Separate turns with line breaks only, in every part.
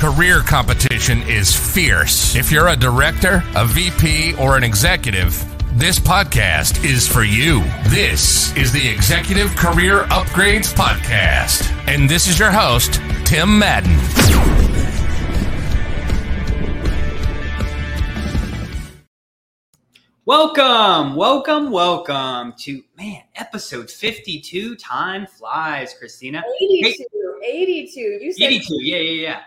career competition is fierce. If you're a director, a VP, or an executive, this podcast is for you. This is the Executive Career Upgrades Podcast. And this is your host, Tim Madden.
Welcome, welcome, welcome to man, episode 52. Time flies, Christina.
82. Hey, 82. You said
82. Yeah, yeah, yeah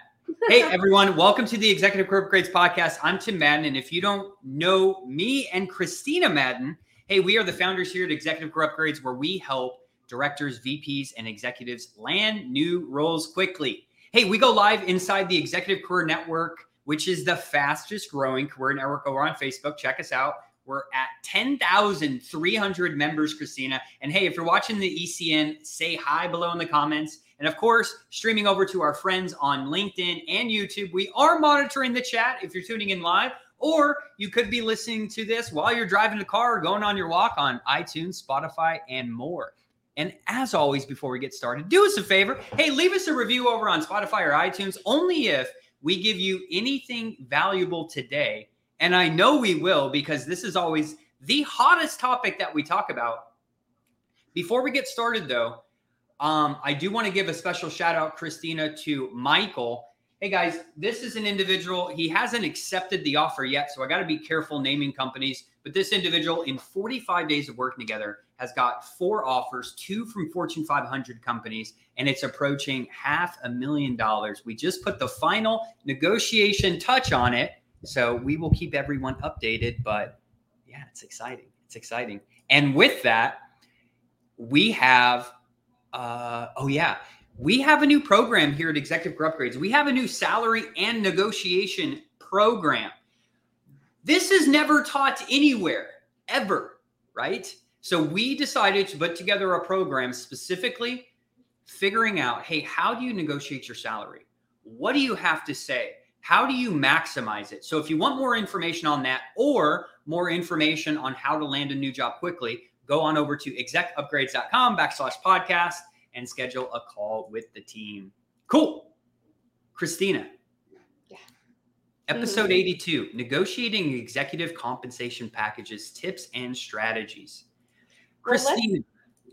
hey everyone, welcome to the Executive Career Upgrades podcast. I'm Tim Madden, and if you don't know me and Christina Madden, hey, we are the founders here at Executive Career Upgrades, where we help directors, VPs, and executives land new roles quickly. Hey, we go live inside the Executive Career Network, which is the fastest growing career network over on Facebook. Check us out. We're at 10,300 members, Christina. And hey, if you're watching the ECN, say hi below in the comments. And of course, streaming over to our friends on LinkedIn and YouTube. We are monitoring the chat if you're tuning in live, or you could be listening to this while you're driving the car or going on your walk on iTunes, Spotify, and more. And as always, before we get started, do us a favor. Hey, leave us a review over on Spotify or iTunes only if we give you anything valuable today. And I know we will because this is always the hottest topic that we talk about. Before we get started, though, um, I do want to give a special shout out, Christina, to Michael. Hey guys, this is an individual. He hasn't accepted the offer yet, so I got to be careful naming companies. But this individual, in 45 days of working together, has got four offers, two from Fortune 500 companies, and it's approaching half a million dollars. We just put the final negotiation touch on it, so we will keep everyone updated. But yeah, it's exciting. It's exciting. And with that, we have uh, oh yeah, we have a new program here at Executive Career Upgrades. We have a new salary and negotiation program. This is never taught anywhere ever, right? So we decided to put together a program specifically figuring out, hey, how do you negotiate your salary? What do you have to say? How do you maximize it? So if you want more information on that or more information on how to land a new job quickly, go on over to execupgrades.com backslash podcast and schedule a call with the team. Cool. Christina. Yeah. Episode mm-hmm. 82 Negotiating Executive Compensation Packages, Tips and Strategies. Christina.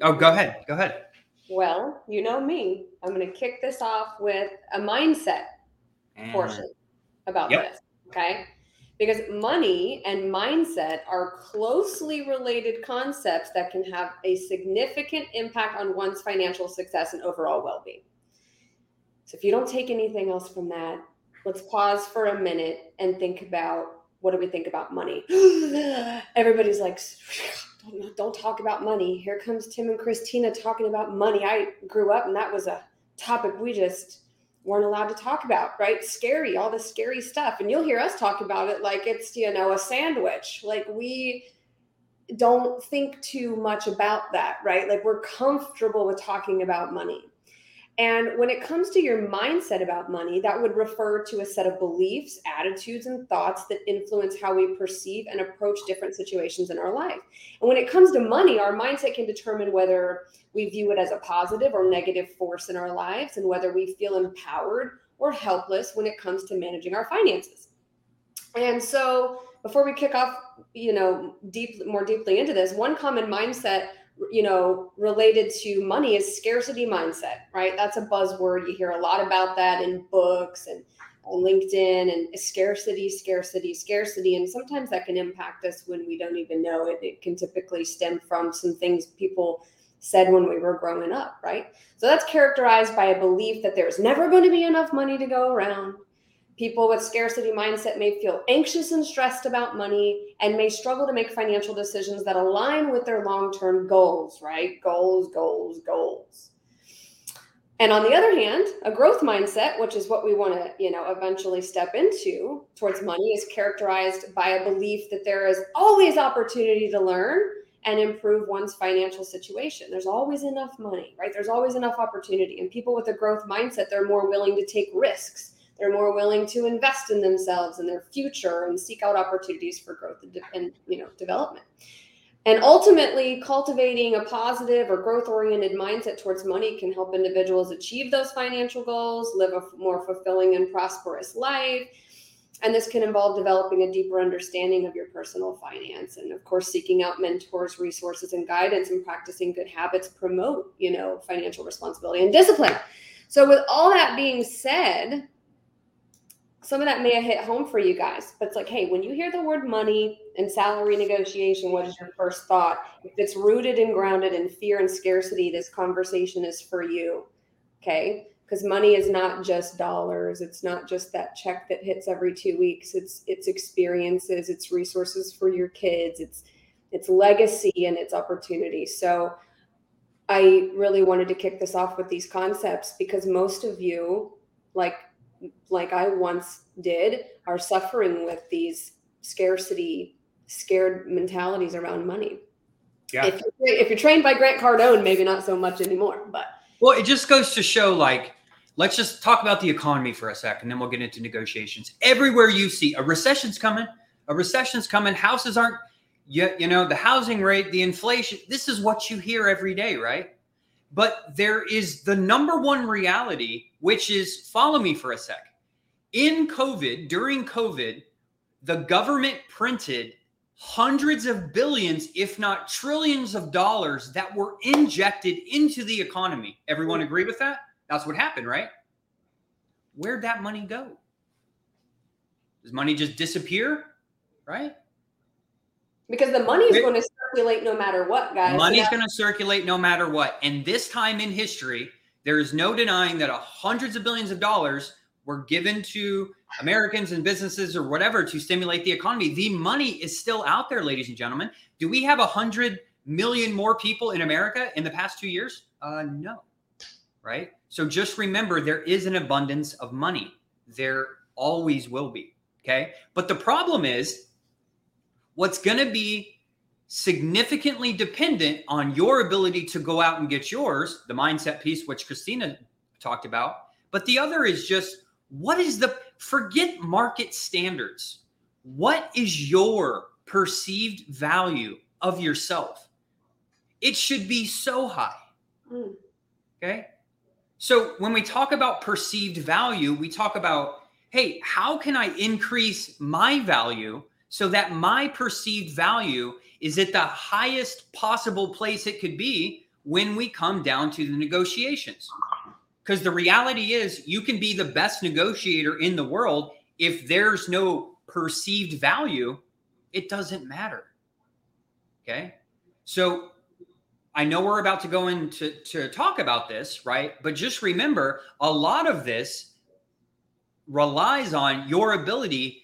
Well, oh, go ahead. Go ahead.
Well, you know me. I'm going to kick this off with a mindset and, portion about yep. this. Okay because money and mindset are closely related concepts that can have a significant impact on one's financial success and overall well-being. So if you don't take anything else from that, let's pause for a minute and think about what do we think about money? Everybody's like, don't, don't talk about money. Here comes Tim and Christina talking about money. I grew up and that was a topic we just weren't allowed to talk about, right? Scary, all the scary stuff. And you'll hear us talk about it like it's, you know, a sandwich. Like we don't think too much about that, right? Like we're comfortable with talking about money. And when it comes to your mindset about money, that would refer to a set of beliefs, attitudes, and thoughts that influence how we perceive and approach different situations in our life. And when it comes to money, our mindset can determine whether we view it as a positive or negative force in our lives and whether we feel empowered or helpless when it comes to managing our finances. And so, before we kick off, you know, deep more deeply into this, one common mindset you know, related to money is scarcity mindset, right? That's a buzzword. You hear a lot about that in books and LinkedIn and scarcity, scarcity, scarcity. And sometimes that can impact us when we don't even know it. It can typically stem from some things people said when we were growing up, right? So that's characterized by a belief that there's never going to be enough money to go around People with scarcity mindset may feel anxious and stressed about money and may struggle to make financial decisions that align with their long term goals, right? Goals, goals, goals. And on the other hand, a growth mindset, which is what we want to, you know, eventually step into towards money, is characterized by a belief that there is always opportunity to learn and improve one's financial situation. There's always enough money, right? There's always enough opportunity. And people with a growth mindset, they're more willing to take risks. They're more willing to invest in themselves and their future and seek out opportunities for growth and, you know, development. And ultimately, cultivating a positive or growth oriented mindset towards money can help individuals achieve those financial goals, live a more fulfilling and prosperous life. And this can involve developing a deeper understanding of your personal finance and of course seeking out mentors, resources and guidance and practicing good habits promote, you know, financial responsibility and discipline. So with all that being said, some of that may have hit home for you guys, but it's like, hey, when you hear the word money and salary negotiation, what is your first thought? If it's rooted and grounded in fear and scarcity, this conversation is for you. Okay. Because money is not just dollars. It's not just that check that hits every two weeks. It's it's experiences, it's resources for your kids, it's it's legacy and it's opportunity. So I really wanted to kick this off with these concepts because most of you, like like I once did, are suffering with these scarcity, scared mentalities around money. Yeah. If you're, if you're trained by Grant Cardone, maybe not so much anymore. But
well, it just goes to show like let's just talk about the economy for a second, and then we'll get into negotiations. Everywhere you see a recession's coming, a recession's coming. Houses aren't yet, you know, the housing rate, the inflation. This is what you hear every day, right? But there is the number one reality, which is follow me for a sec. In COVID, during COVID, the government printed hundreds of billions, if not trillions of dollars that were injected into the economy. Everyone agree with that? That's what happened, right? Where'd that money go? Does money just disappear? Right?
Because the money is going to circulate no matter what, guys.
Money's going to circulate no matter what. And this time in history, there is no denying that hundreds of billions of dollars were given to Americans and businesses or whatever to stimulate the economy. The money is still out there, ladies and gentlemen. Do we have a hundred million more people in America in the past two years? Uh, no. Right. So just remember there is an abundance of money. There always will be. Okay. But the problem is what's going to be significantly dependent on your ability to go out and get yours, the mindset piece, which Christina talked about. But the other is just what is the forget market standards? What is your perceived value of yourself? It should be so high. Mm. Okay. So when we talk about perceived value, we talk about, hey, how can I increase my value so that my perceived value is at the highest possible place it could be when we come down to the negotiations. Because the reality is, you can be the best negotiator in the world. If there's no perceived value, it doesn't matter. Okay. So I know we're about to go into to talk about this, right? But just remember, a lot of this relies on your ability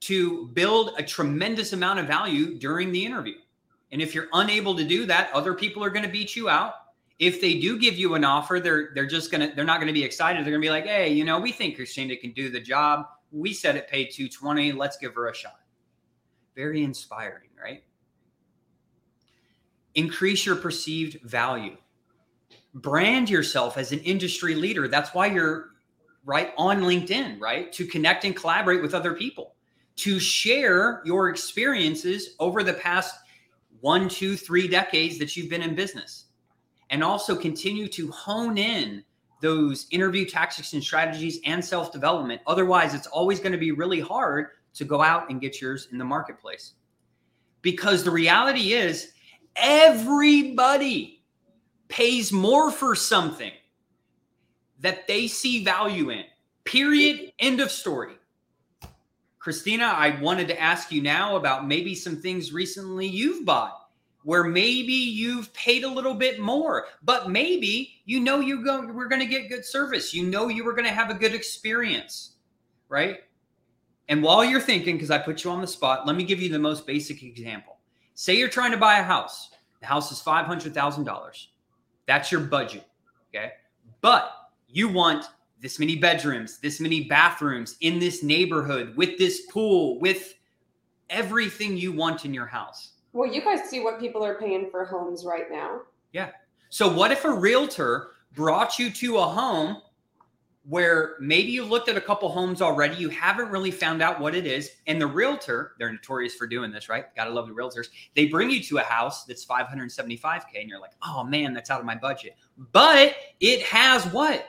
to build a tremendous amount of value during the interview. And if you're unable to do that, other people are going to beat you out. If they do give you an offer, they're they're just gonna they're not gonna be excited. They're gonna be like, hey, you know, we think Christina can do the job. We said it paid 220. Let's give her a shot. Very inspiring, right? Increase your perceived value. Brand yourself as an industry leader. That's why you're right on LinkedIn, right? To connect and collaborate with other people to share your experiences over the past one, two, three decades that you've been in business. And also continue to hone in those interview tactics and strategies and self development. Otherwise, it's always going to be really hard to go out and get yours in the marketplace. Because the reality is, everybody pays more for something that they see value in. Period. End of story. Christina, I wanted to ask you now about maybe some things recently you've bought where maybe you've paid a little bit more, but maybe you know you we're going to get good service. You know you were going to have a good experience, right? And while you're thinking, because I put you on the spot, let me give you the most basic example. Say you're trying to buy a house. The house is $500,000. That's your budget. Okay. but you want this many bedrooms, this many bathrooms in this neighborhood with this pool, with everything you want in your house.
Well, you guys see what people are paying for homes right now.
Yeah. So, what if a realtor brought you to a home where maybe you looked at a couple homes already, you haven't really found out what it is, and the realtor, they're notorious for doing this, right? Gotta love the realtors. They bring you to a house that's 575K, and you're like, oh man, that's out of my budget. But it has what?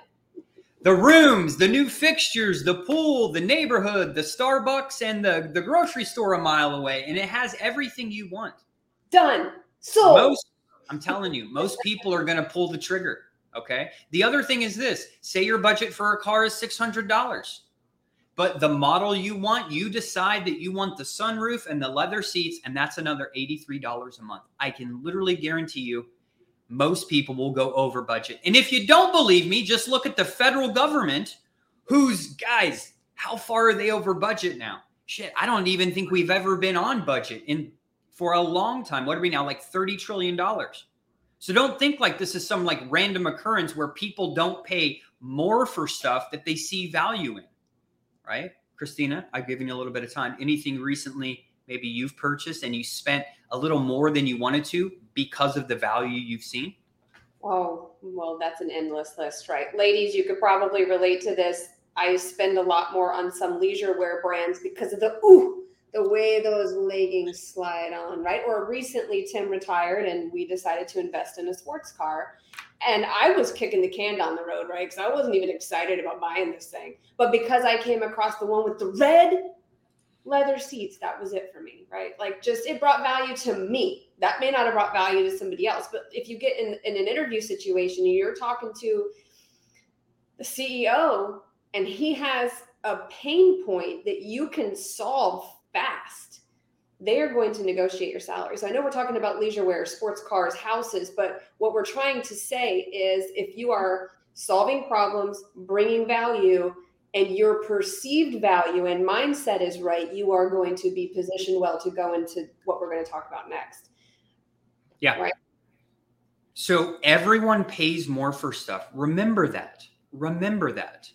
The rooms, the new fixtures, the pool, the neighborhood, the Starbucks, and the, the grocery store a mile away, and it has everything you want.
Done. So
most, I'm telling you, most people are gonna pull the trigger Okay. The other thing is this say your budget for a car is $600, but the model you want, you decide that you want the sunroof and the leather seats, and that's another $83 a month. I can literally guarantee you most people will go over budget. And if you don't believe me, just look at the federal government, who's guys, how far are they over budget now? Shit, I don't even think we've ever been on budget in for a long time. What are we now? Like $30 trillion. So don't think like this is some like random occurrence where people don't pay more for stuff that they see value in, right? Christina, I've given you a little bit of time. Anything recently maybe you've purchased and you spent a little more than you wanted to because of the value you've seen?
Oh, well, that's an endless list, right? Ladies, you could probably relate to this. I spend a lot more on some leisure wear brands because of the ooh, the way those leggings slide on, right? Or recently, Tim retired and we decided to invest in a sports car. And I was kicking the can down the road, right? Because I wasn't even excited about buying this thing. But because I came across the one with the red leather seats, that was it for me, right? Like, just it brought value to me. That may not have brought value to somebody else. But if you get in, in an interview situation, and you're talking to the CEO and he has a pain point that you can solve fast, they are going to negotiate your salary. So I know we're talking about leisure wear, sports cars, houses, but what we're trying to say is if you are solving problems, bringing value, and your perceived value and mindset is right, you are going to be positioned well to go into what we're going to talk about next.
Yeah. Right. So everyone pays more for stuff. Remember that. Remember that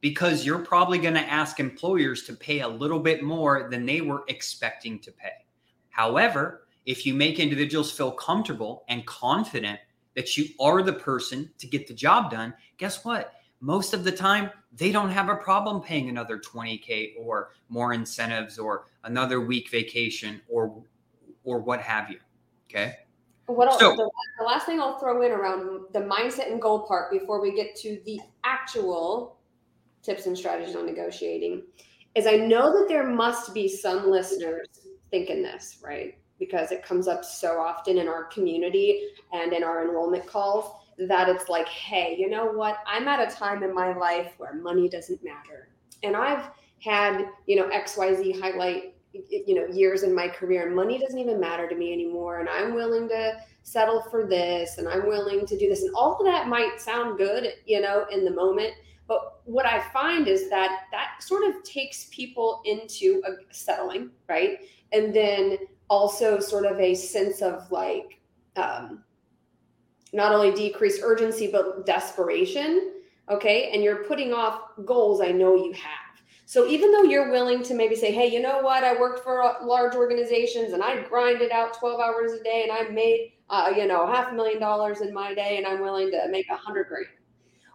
because you're probably going to ask employers to pay a little bit more than they were expecting to pay. However, if you make individuals feel comfortable and confident that you are the person to get the job done, guess what? Most of the time, they don't have a problem paying another 20k or more incentives or another week vacation or or what have you. Okay?
What so, the, the last thing I'll throw in around the mindset and goal part before we get to the actual tips and strategies on negotiating is I know that there must be some listeners thinking this, right? Because it comes up so often in our community and in our enrollment calls that it's like, hey, you know what? I'm at a time in my life where money doesn't matter. And I've had, you know, XYZ highlight, you know, years in my career, and money doesn't even matter to me anymore. And I'm willing to settle for this and I'm willing to do this. And all of that might sound good, you know, in the moment. But what I find is that that sort of takes people into a settling, right? And then also sort of a sense of like um, not only decreased urgency, but desperation. Okay. And you're putting off goals I know you have. So even though you're willing to maybe say, hey, you know what? I worked for large organizations and I grinded out 12 hours a day and I made, uh, you know, half a million dollars in my day and I'm willing to make a hundred grand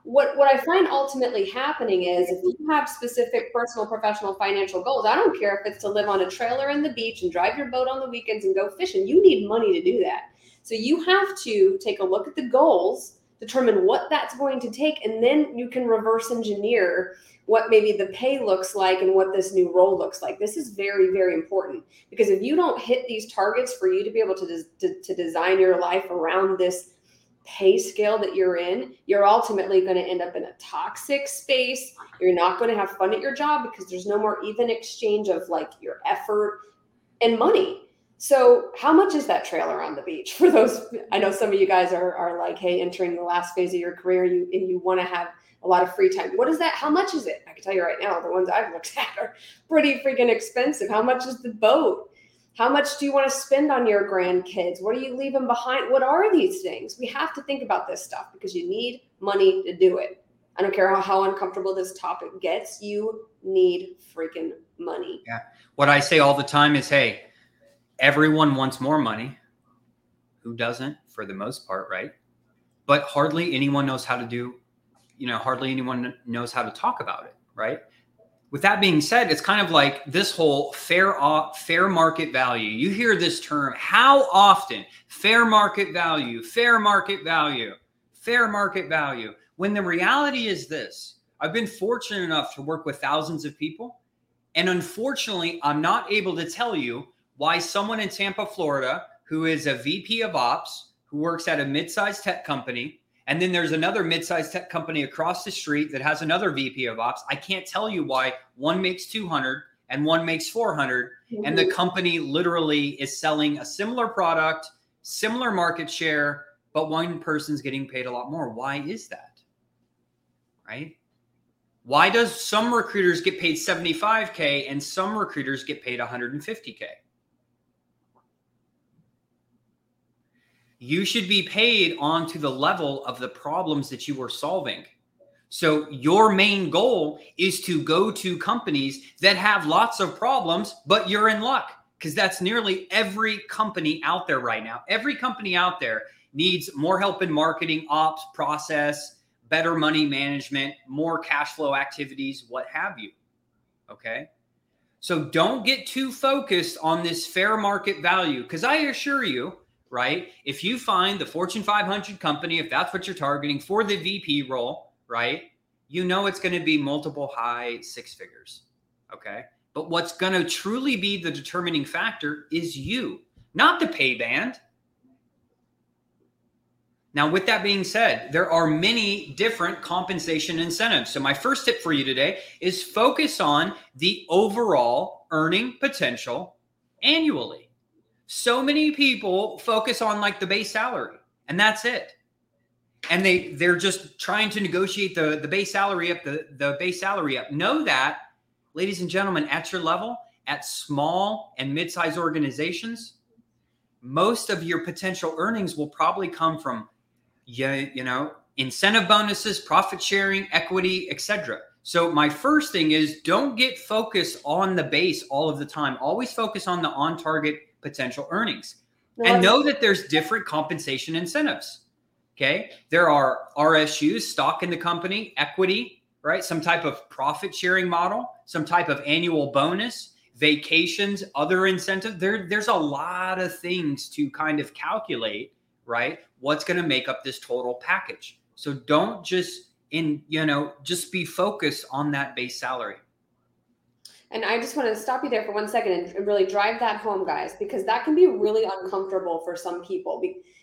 what what I find ultimately happening is if you have specific personal, professional, financial goals, I don't care if it's to live on a trailer in the beach and drive your boat on the weekends and go fishing. You need money to do that. So you have to take a look at the goals, determine what that's going to take, and then you can reverse engineer what maybe the pay looks like and what this new role looks like. This is very, very important because if you don't hit these targets for you to be able to, to, to design your life around this pay scale that you're in, you're ultimately going to end up in a toxic space. You're not going to have fun at your job because there's no more even exchange of like your effort and money. So, how much is that trailer on the beach for those? I know some of you guys are, are like, hey, entering the last phase of your career, you and you want to have a lot of free time. What is that? How much is it? I can tell you right now, the ones I've looked at are pretty freaking expensive. How much is the boat? How much do you want to spend on your grandkids? What are you leaving behind? What are these things? We have to think about this stuff because you need money to do it. I don't care how, how uncomfortable this topic gets, you need freaking money.
Yeah. What I say all the time is hey, everyone wants more money. Who doesn't, for the most part, right? But hardly anyone knows how to do, you know, hardly anyone knows how to talk about it, right? With that being said, it's kind of like this whole fair off, fair market value. You hear this term how often? Fair market value, fair market value, fair market value. When the reality is this, I've been fortunate enough to work with thousands of people, and unfortunately, I'm not able to tell you why someone in Tampa, Florida, who is a VP of ops, who works at a mid-sized tech company, and then there's another mid-sized tech company across the street that has another VP of ops. I can't tell you why one makes 200 and one makes 400 mm-hmm. and the mm-hmm. company literally is selling a similar product, similar market share, but one person's getting paid a lot more. Why is that? Right? Why does some recruiters get paid 75k and some recruiters get paid 150k? You should be paid on to the level of the problems that you are solving. So your main goal is to go to companies that have lots of problems, but you're in luck because that's nearly every company out there right now. Every company out there needs more help in marketing, ops, process, better money management, more cash flow activities, what have you. Okay? So don't get too focused on this fair market value because I assure you right? If you find the Fortune 500 company, if that's what you're targeting for the VP role, right? You know it's going to be multiple high six figures. Okay. But what's going to truly be the determining factor is you, not the pay band. Now, with that being said, there are many different compensation incentives. So, my first tip for you today is focus on the overall earning potential annually so many people focus on like the base salary and that's it. And they they're just trying to negotiate the the base salary up the the base salary up. Know that ladies and gentlemen at your level at small and mid-sized organizations most of your potential earnings will probably come from yeah you know incentive bonuses profit sharing equity etc so my first thing is don't get focused on the base all of the time. Always focus on the on target potential earnings. and know that there's different compensation incentives. Okay. There are RSUs, stock in the company, equity, right? Some type of profit sharing model, some type of annual bonus, vacations, other incentive. There, there's a lot of things to kind of calculate, right? What's going to make up this total package. So don't just in, you know, just be focused on that base salary.
And I just want to stop you there for one second and really drive that home, guys, because that can be really uncomfortable for some people.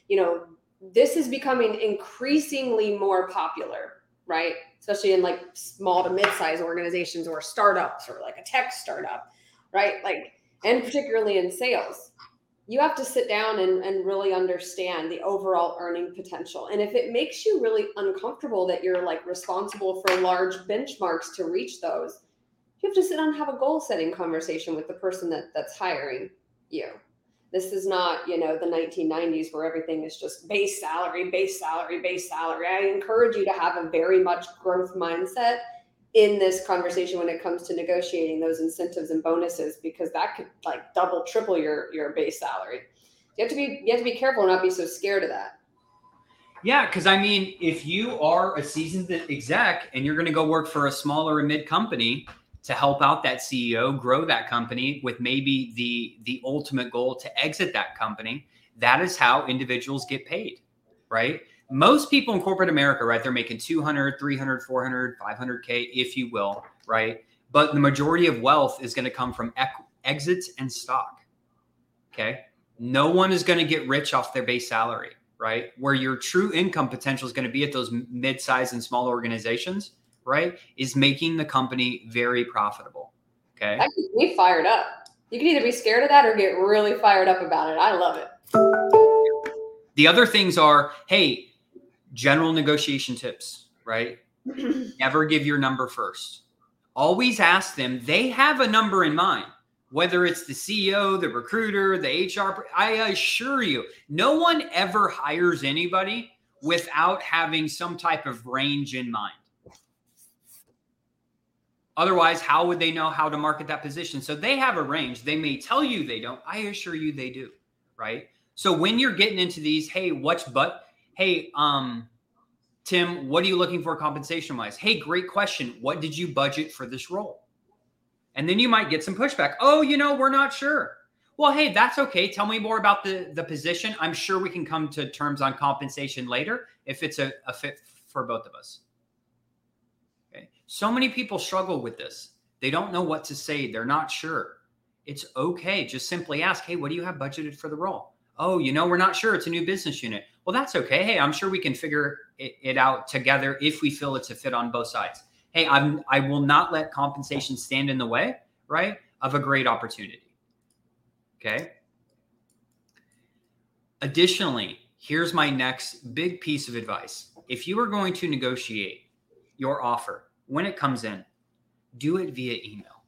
You know, this is becoming increasingly more popular, right? Especially in like small to mid-sized organizations or startups or like a tech startup, right? Like, and particularly in sales. You have to sit down and, and really understand the overall earning potential. And if it makes you really uncomfortable that you're like responsible for large benchmarks to reach those, you have to sit down and have a goal setting conversation with the person that that's hiring you. This is not you know the 1990s where everything is just base salary base salary base salary. I encourage you to have a very much growth mindset in this conversation when it comes to negotiating those incentives and bonuses because that could like double triple your your base salary. You have to be you have to be careful and not be so scared of that.
Yeah, because I mean, if you are a seasoned exec and you're going to go work for a smaller and mid company, to help out that CEO grow that company with maybe the the ultimate goal to exit that company. That is how individuals get paid, right? Most people in corporate America, right, they're making 200, 300, 400, 500k if you will, right? But the majority of wealth is going to come from exits and stock. Okay? No one is going to get rich off their base salary, right? Where your true income potential is going to be at those mid-sized and small organizations right, is making the company very profitable. Okay.
That gets me fired up. You can either be scared of that or get really fired up about it. I love it.
The other things are, hey, general negotiation tips, right? Never give your number first. Always ask them, they have a number in mind, whether it's the CEO, the recruiter, the HR. I assure you, no one ever hires anybody without having some type of range in mind. Otherwise, how would they know how to market that position? So they have a range. They may tell you they don't. I assure you they do, right? So when you're getting into these, hey, what's but hey, um, Tim, what are you looking for compensation wise? Hey, great question. What did you budget for this role? And then you might get some pushback. Oh, you know, we're not sure. Well, hey, that's okay. Tell me more about the the position. I'm sure we can come to terms on compensation later if it's a, a fit for both of us. So many people struggle with this. They don't know what to say. They're not sure. It's okay. Just simply ask, hey, what do you have budgeted for the role? Oh, you know, we're not sure. It's a new business unit. Well, that's okay. Hey, I'm sure we can figure it, it out together if we feel it's a fit on both sides. Hey, I'm I will not let compensation stand in the way, right, of a great opportunity. Okay. Additionally, here's my next big piece of advice. If you are going to negotiate your offer when it comes in, do it via email.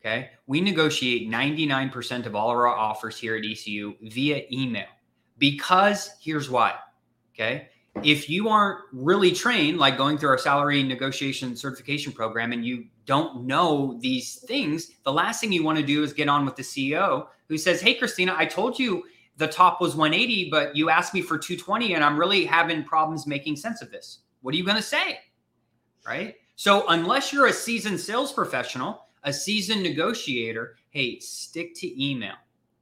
Okay. We negotiate 99% of all of our offers here at ECU via email because here's why. Okay. If you aren't really trained, like going through our salary negotiation certification program, and you don't know these things, the last thing you want to do is get on with the CEO who says, Hey, Christina, I told you the top was 180, but you asked me for 220, and I'm really having problems making sense of this. What are you going to say? Right. So, unless you're a seasoned sales professional, a seasoned negotiator, hey, stick to email.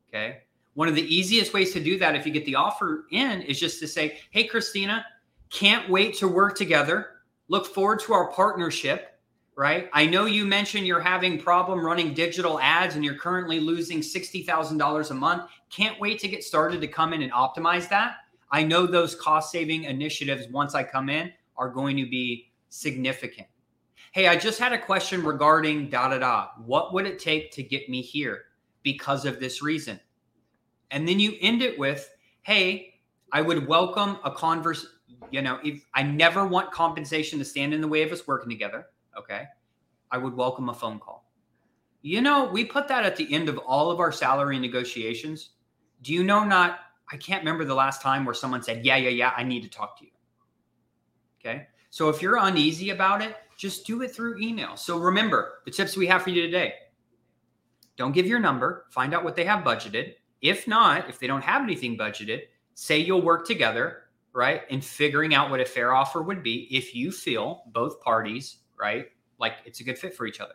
Okay. One of the easiest ways to do that, if you get the offer in, is just to say, Hey, Christina, can't wait to work together. Look forward to our partnership right? I know you mentioned you're having problem running digital ads and you're currently losing $60,000 a month. Can't wait to get started to come in and optimize that. I know those cost saving initiatives once I come in are going to be significant. Hey, I just had a question regarding da da da. What would it take to get me here because of this reason? And then you end it with, hey, I would welcome a converse. You know, if I never want compensation to stand in the way of us working together okay, I would welcome a phone call. You know, we put that at the end of all of our salary negotiations. Do you know not? I can't remember the last time where someone said, Yeah, yeah, yeah, I need to talk to you. Okay. So if you're uneasy about it, just do it through email. So remember the tips we have for you today. Don't give your number, find out what they have budgeted. If not, if they don't have anything budgeted, say you'll work together, right? In figuring out what a fair offer would be if you feel both parties right? Like it's a good fit for each other.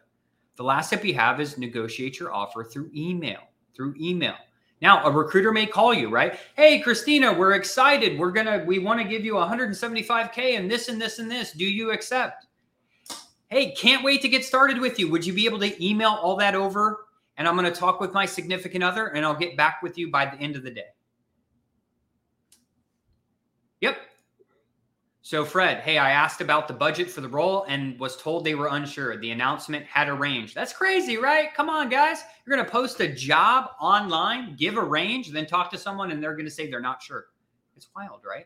The last tip you have is negotiate your offer through email. Through email. Now, a recruiter may call you, right? Hey, Christina, we're excited. We're gonna, we want to give you 175k and this and this and this. Do you accept? Hey, can't wait to get started with you. Would you be able to email all that over? And I'm going to talk with my significant other, and I'll get back with you by the end of the day. Yep, so, Fred, hey, I asked about the budget for the role and was told they were unsure. The announcement had a range. That's crazy, right? Come on, guys. You're going to post a job online, give a range, then talk to someone and they're going to say they're not sure. It's wild, right?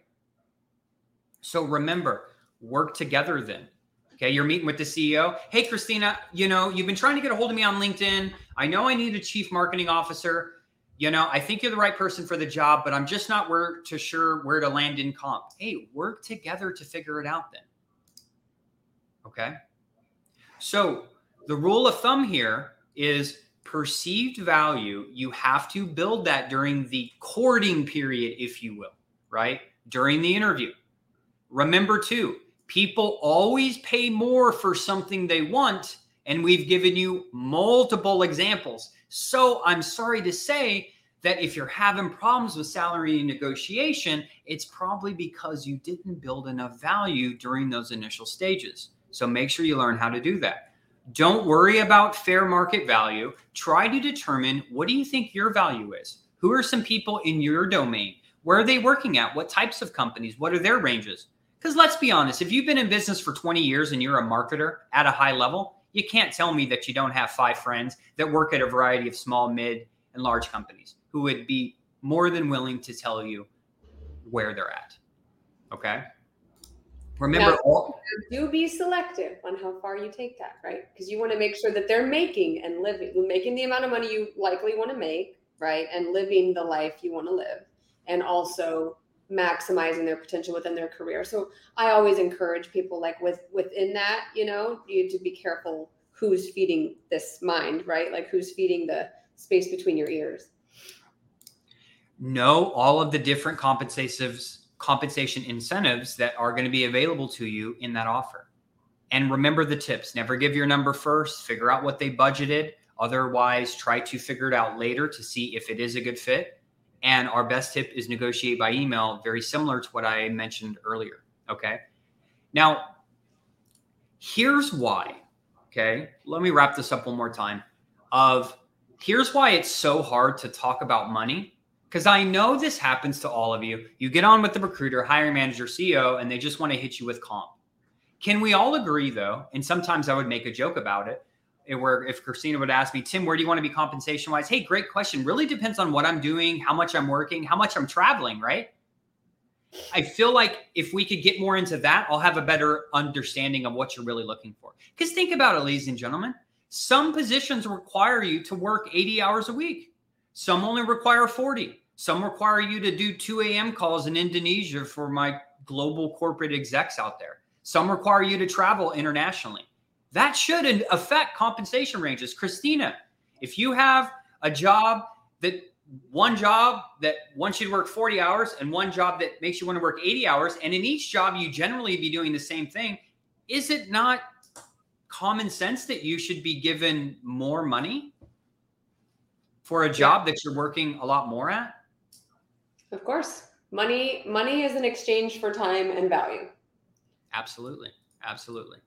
So, remember, work together then. Okay, you're meeting with the CEO. Hey, Christina, you know, you've been trying to get a hold of me on LinkedIn. I know I need a chief marketing officer you know, I think you're the right person for the job, but I'm just not where to sure where to land in comp. Hey, work together to figure it out then. Okay. So the rule of thumb here is perceived value. You have to build that during the courting period, if you will, right? During the interview. Remember, too, people always pay more for something they want. And we've given you multiple examples. So I'm sorry to say that if you're having problems with salary negotiation, it's probably because you didn't build enough value during those initial stages. So make sure you learn how to do that. Don't worry about fair market value. Try to determine what do you think your value is? Who are some people in your domain? Where are they working at? What types of companies? What are their ranges? Because let's be honest, if you've been in business for 20 years and you're a marketer at a high level, you can't tell me that you don't have five friends that work at a variety of small, mid, and large companies who would be more than willing to tell you where they're at. Okay. Remember,
now, all- do be selective on how far you take that, right? Because you want to make sure that they're making and living, making the amount of money you likely want to make, right? And living the life you want to live, and also maximizing their potential within their career. So I always encourage people like with within that, you know, you to be careful who's feeding this mind, right? Like who's feeding the space between your ears.
Know all of the different compensatives compensation incentives that are going to be available to you in that offer. And remember the tips. Never give your number first. Figure out what they budgeted. Otherwise, try to figure it out later to see if it is a good fit and our best tip is negotiate by email, very similar to what I mentioned earlier. Okay. Now, here's why. Okay. Let me wrap this up one more time. Of here's why it's so hard to talk about money. Because I know this happens to all of you. You get on with the recruiter, hiring manager, CEO, and they just want to hit you with comp. Can we all agree, though? And sometimes I would make a joke about it where if Christina would ask me, Tim, where do you want to be compensation wise? Hey, great question. Really depends on what I'm doing, how much I'm working, how much I'm traveling, right? I feel like if we could get more into that, I'll have a better understanding of what you're really looking for. Because think about it, ladies and gentlemen. Some positions require you to work 80 hours a week, some only require 40. Some require you to do 2 a.m. calls in Indonesia for my global corporate execs out there. Some require you to travel internationally. That should affect compensation ranges. Christina, if you have a job that one job that wants you to work 40 hours and one job that makes you want to work 80 hours, and in each job you generally be doing the same thing, is it not common sense that you should be given more money for a job that you're working a lot more at?
Of course. Money money is an exchange for time and value.
Absolutely. Absolutely.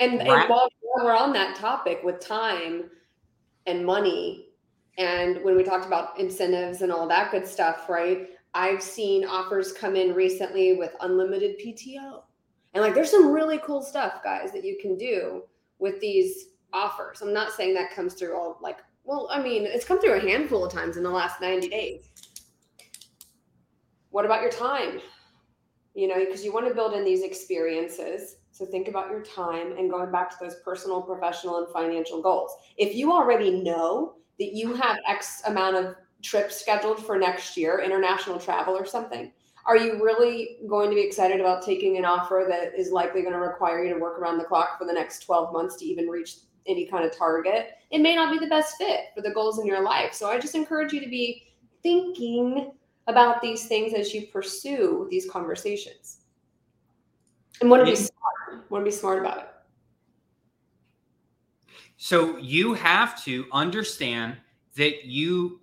And, and while we're on that topic with time and money, and when we talked about incentives and all that good stuff, right? I've seen offers come in recently with unlimited PTO. And like there's some really cool stuff, guys, that you can do with these offers. I'm not saying that comes through all like, well, I mean, it's come through a handful of times in the last 90 days. What about your time? You know, because you want to build in these experiences so think about your time and going back to those personal, professional, and financial goals. If you already know that you have X amount of trips scheduled for next year, international travel or something, are you really going to be excited about taking an offer that is likely going to require you to work around the clock for the next 12 months to even reach any kind of target? It may not be the best fit for the goals in your life. So I just encourage you to be thinking about these things as you pursue these conversations. And want to be smart. Want to be smart about it.
So you have to understand that you,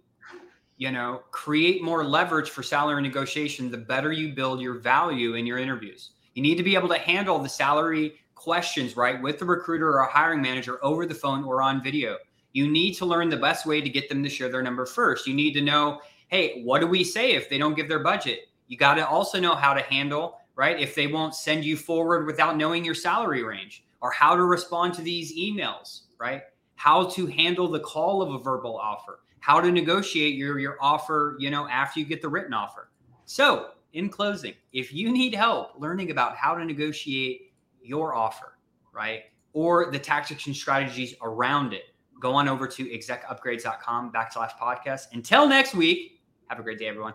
you know, create more leverage for salary negotiation. The better you build your value in your interviews, you need to be able to handle the salary questions right with the recruiter or a hiring manager over the phone or on video. You need to learn the best way to get them to share their number first. You need to know, hey, what do we say if they don't give their budget? You got to also know how to handle right? If they won't send you forward without knowing your salary range or how to respond to these emails, right? How to handle the call of a verbal offer, how to negotiate your, your offer, you know, after you get the written offer. So, in closing, if you need help learning about how to negotiate your offer, right? Or the tactics and strategies around it, go on over to execupgrades.com backslash podcast. Until next week, have a great day, everyone.